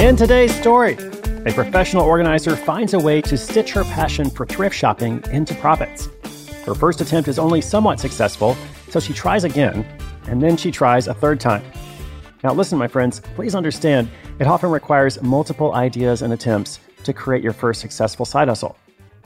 In today's story, a professional organizer finds a way to stitch her passion for thrift shopping into profits. Her first attempt is only somewhat successful, so she tries again, and then she tries a third time. Now, listen, my friends, please understand it often requires multiple ideas and attempts to create your first successful side hustle.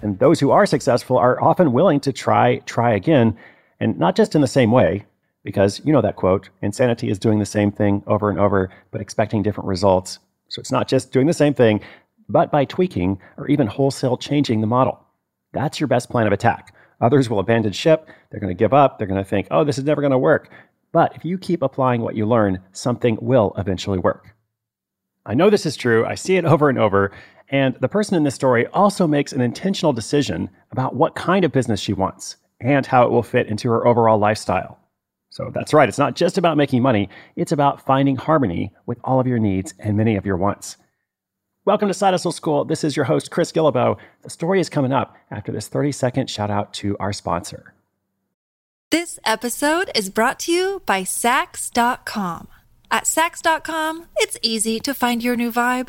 And those who are successful are often willing to try, try again, and not just in the same way, because you know that quote insanity is doing the same thing over and over, but expecting different results. So it's not just doing the same thing, but by tweaking or even wholesale changing the model. That's your best plan of attack. Others will abandon ship, they're going to give up, they're going to think, oh, this is never going to work. But if you keep applying what you learn, something will eventually work. I know this is true, I see it over and over, and the person in this story also makes an intentional decision about what kind of business she wants and how it will fit into her overall lifestyle. So that's right, it's not just about making money, it's about finding harmony with all of your needs and many of your wants. Welcome to Side Hustle School. This is your host, Chris Guillebeau. The story is coming up after this 30 second shout out to our sponsor. This episode is brought to you by Saks.com. At Saks.com, it's easy to find your new vibe.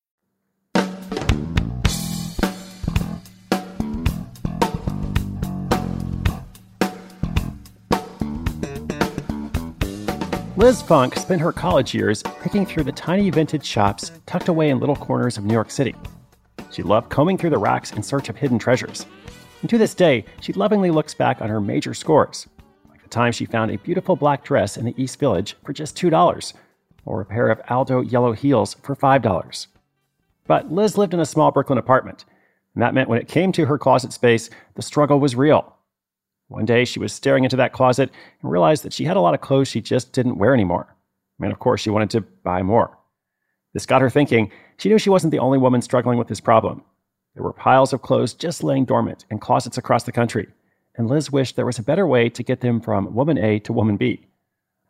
Liz Funk spent her college years picking through the tiny vintage shops tucked away in little corners of New York City. She loved combing through the racks in search of hidden treasures. And to this day, she lovingly looks back on her major scores, like the time she found a beautiful black dress in the East Village for just $2, or a pair of Aldo yellow heels for $5. But Liz lived in a small Brooklyn apartment, and that meant when it came to her closet space, the struggle was real. One day she was staring into that closet and realized that she had a lot of clothes she just didn't wear anymore. And of course, she wanted to buy more. This got her thinking. She knew she wasn't the only woman struggling with this problem. There were piles of clothes just laying dormant in closets across the country, and Liz wished there was a better way to get them from woman A to woman B.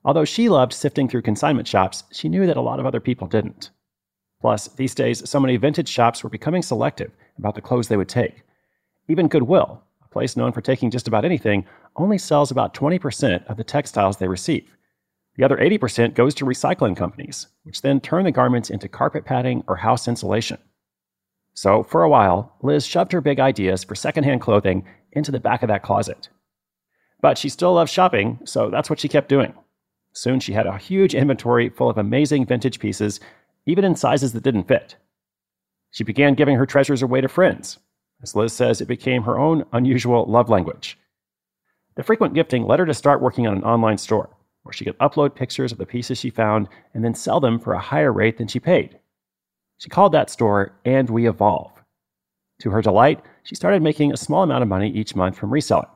Although she loved sifting through consignment shops, she knew that a lot of other people didn't. Plus, these days, so many vintage shops were becoming selective about the clothes they would take. Even Goodwill, place known for taking just about anything, only sells about 20% of the textiles they receive. The other 80% goes to recycling companies, which then turn the garments into carpet padding or house insulation. So, for a while, Liz shoved her big ideas for secondhand clothing into the back of that closet. But she still loved shopping, so that's what she kept doing. Soon she had a huge inventory full of amazing vintage pieces, even in sizes that didn't fit. She began giving her treasures away to friends, as Liz says, it became her own unusual love language. The frequent gifting led her to start working on an online store where she could upload pictures of the pieces she found and then sell them for a higher rate than she paid. She called that store And We Evolve. To her delight, she started making a small amount of money each month from reselling.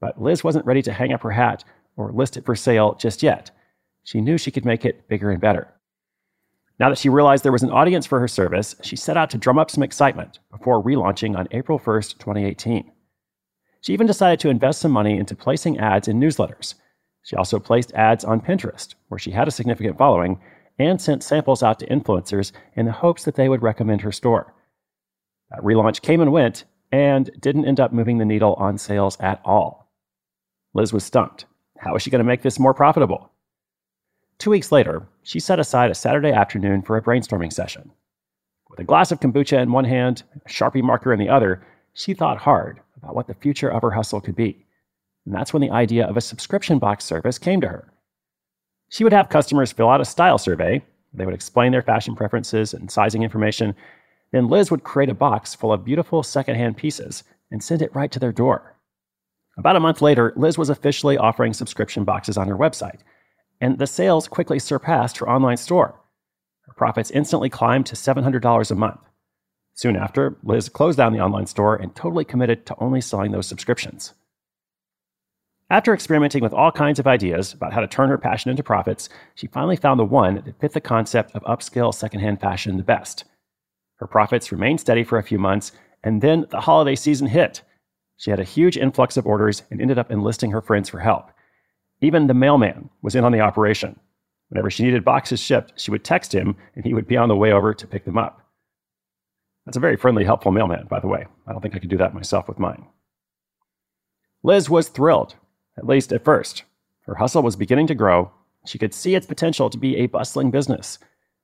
But Liz wasn't ready to hang up her hat or list it for sale just yet. She knew she could make it bigger and better. Now that she realized there was an audience for her service, she set out to drum up some excitement before relaunching on April 1st, 2018. She even decided to invest some money into placing ads in newsletters. She also placed ads on Pinterest, where she had a significant following, and sent samples out to influencers in the hopes that they would recommend her store. That relaunch came and went and didn't end up moving the needle on sales at all. Liz was stumped. How was she going to make this more profitable? Two weeks later, she set aside a Saturday afternoon for a brainstorming session. With a glass of kombucha in one hand, a Sharpie marker in the other, she thought hard about what the future of her hustle could be. And that's when the idea of a subscription box service came to her. She would have customers fill out a style survey. They would explain their fashion preferences and sizing information. Then Liz would create a box full of beautiful secondhand pieces and send it right to their door. About a month later, Liz was officially offering subscription boxes on her website and the sales quickly surpassed her online store. Her profits instantly climbed to $700 a month. Soon after, Liz closed down the online store and totally committed to only selling those subscriptions. After experimenting with all kinds of ideas about how to turn her passion into profits, she finally found the one that fit the concept of upscale secondhand fashion the best. Her profits remained steady for a few months, and then the holiday season hit. She had a huge influx of orders and ended up enlisting her friends for help. Even the mailman was in on the operation. Whenever she needed boxes shipped, she would text him and he would be on the way over to pick them up. That's a very friendly, helpful mailman, by the way. I don't think I could do that myself with mine. Liz was thrilled, at least at first. Her hustle was beginning to grow. She could see its potential to be a bustling business.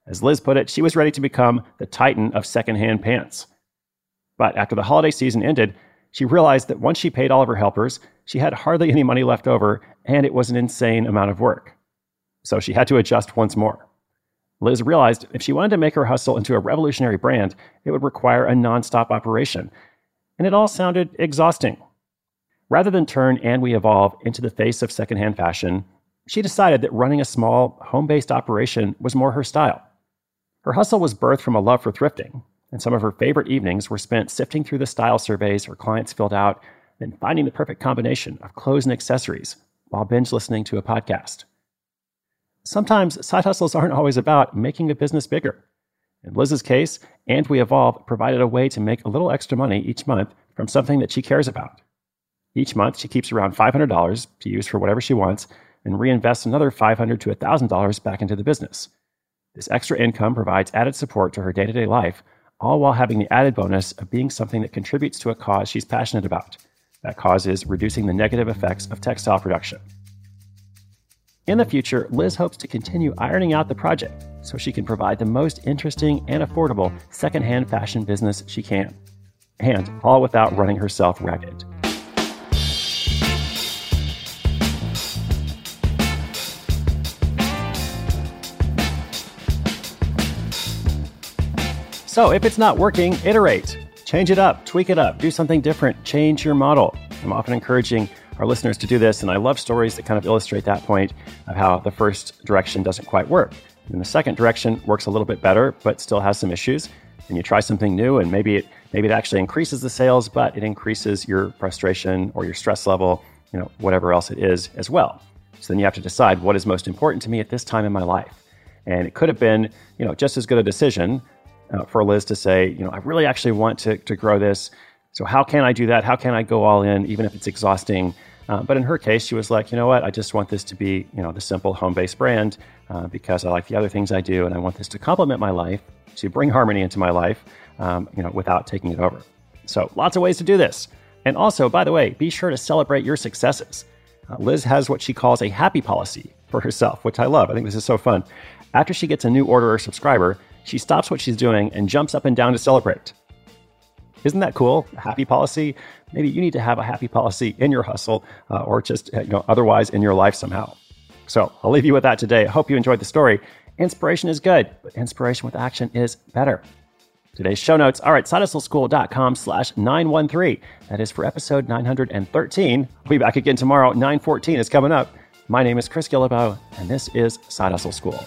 As Liz put it, she was ready to become the titan of secondhand pants. But after the holiday season ended, she realized that once she paid all of her helpers, she had hardly any money left over, and it was an insane amount of work. So she had to adjust once more. Liz realized if she wanted to make her hustle into a revolutionary brand, it would require a nonstop operation. And it all sounded exhausting. Rather than turn And We Evolve into the face of secondhand fashion, she decided that running a small, home based operation was more her style. Her hustle was birthed from a love for thrifting, and some of her favorite evenings were spent sifting through the style surveys her clients filled out and finding the perfect combination of clothes and accessories while binge listening to a podcast. Sometimes side hustles aren't always about making a business bigger. In Liz's case, And We Evolve provided a way to make a little extra money each month from something that she cares about. Each month, she keeps around $500 to use for whatever she wants and reinvests another $500 to $1,000 back into the business. This extra income provides added support to her day to day life all while having the added bonus of being something that contributes to a cause she's passionate about. That causes reducing the negative effects of textile production. In the future, Liz hopes to continue ironing out the project so she can provide the most interesting and affordable secondhand fashion business she can. And all without running herself ragged. So if it's not working, iterate. Change it up, tweak it up, do something different, change your model. I'm often encouraging our listeners to do this, and I love stories that kind of illustrate that point of how the first direction doesn't quite work. And the second direction works a little bit better, but still has some issues. And you try something new, and maybe it maybe it actually increases the sales, but it increases your frustration or your stress level, you know, whatever else it is as well. So then you have to decide what is most important to me at this time in my life. And it could have been, you know, just as good a decision uh, for Liz to say, you know, I really actually want to, to grow this. So how can I do that? How can I go all in, even if it's exhausting? Uh, but in her case, she was like, you know what? I just want this to be, you know, the simple home-based brand uh, because I like the other things I do, and I want this to complement my life, to bring harmony into my life, um, you know, without taking it over. So lots of ways to do this. And also, by the way, be sure to celebrate your successes. Uh, Liz has what she calls a happy policy for herself, which I love. I think this is so fun. After she gets a new order or subscriber, she stops what she's doing and jumps up and down to celebrate. Isn't that cool? A happy policy. Maybe you need to have a happy policy in your hustle uh, or just you know otherwise in your life somehow. So I'll leave you with that today. I hope you enjoyed the story. Inspiration is good, but inspiration with action is better. Today's show notes are at sidehustleschool.com slash 913. That is for episode 913. I'll be back again tomorrow. 914 is coming up. My name is Chris Guillebeau, and this is Side Hustle School.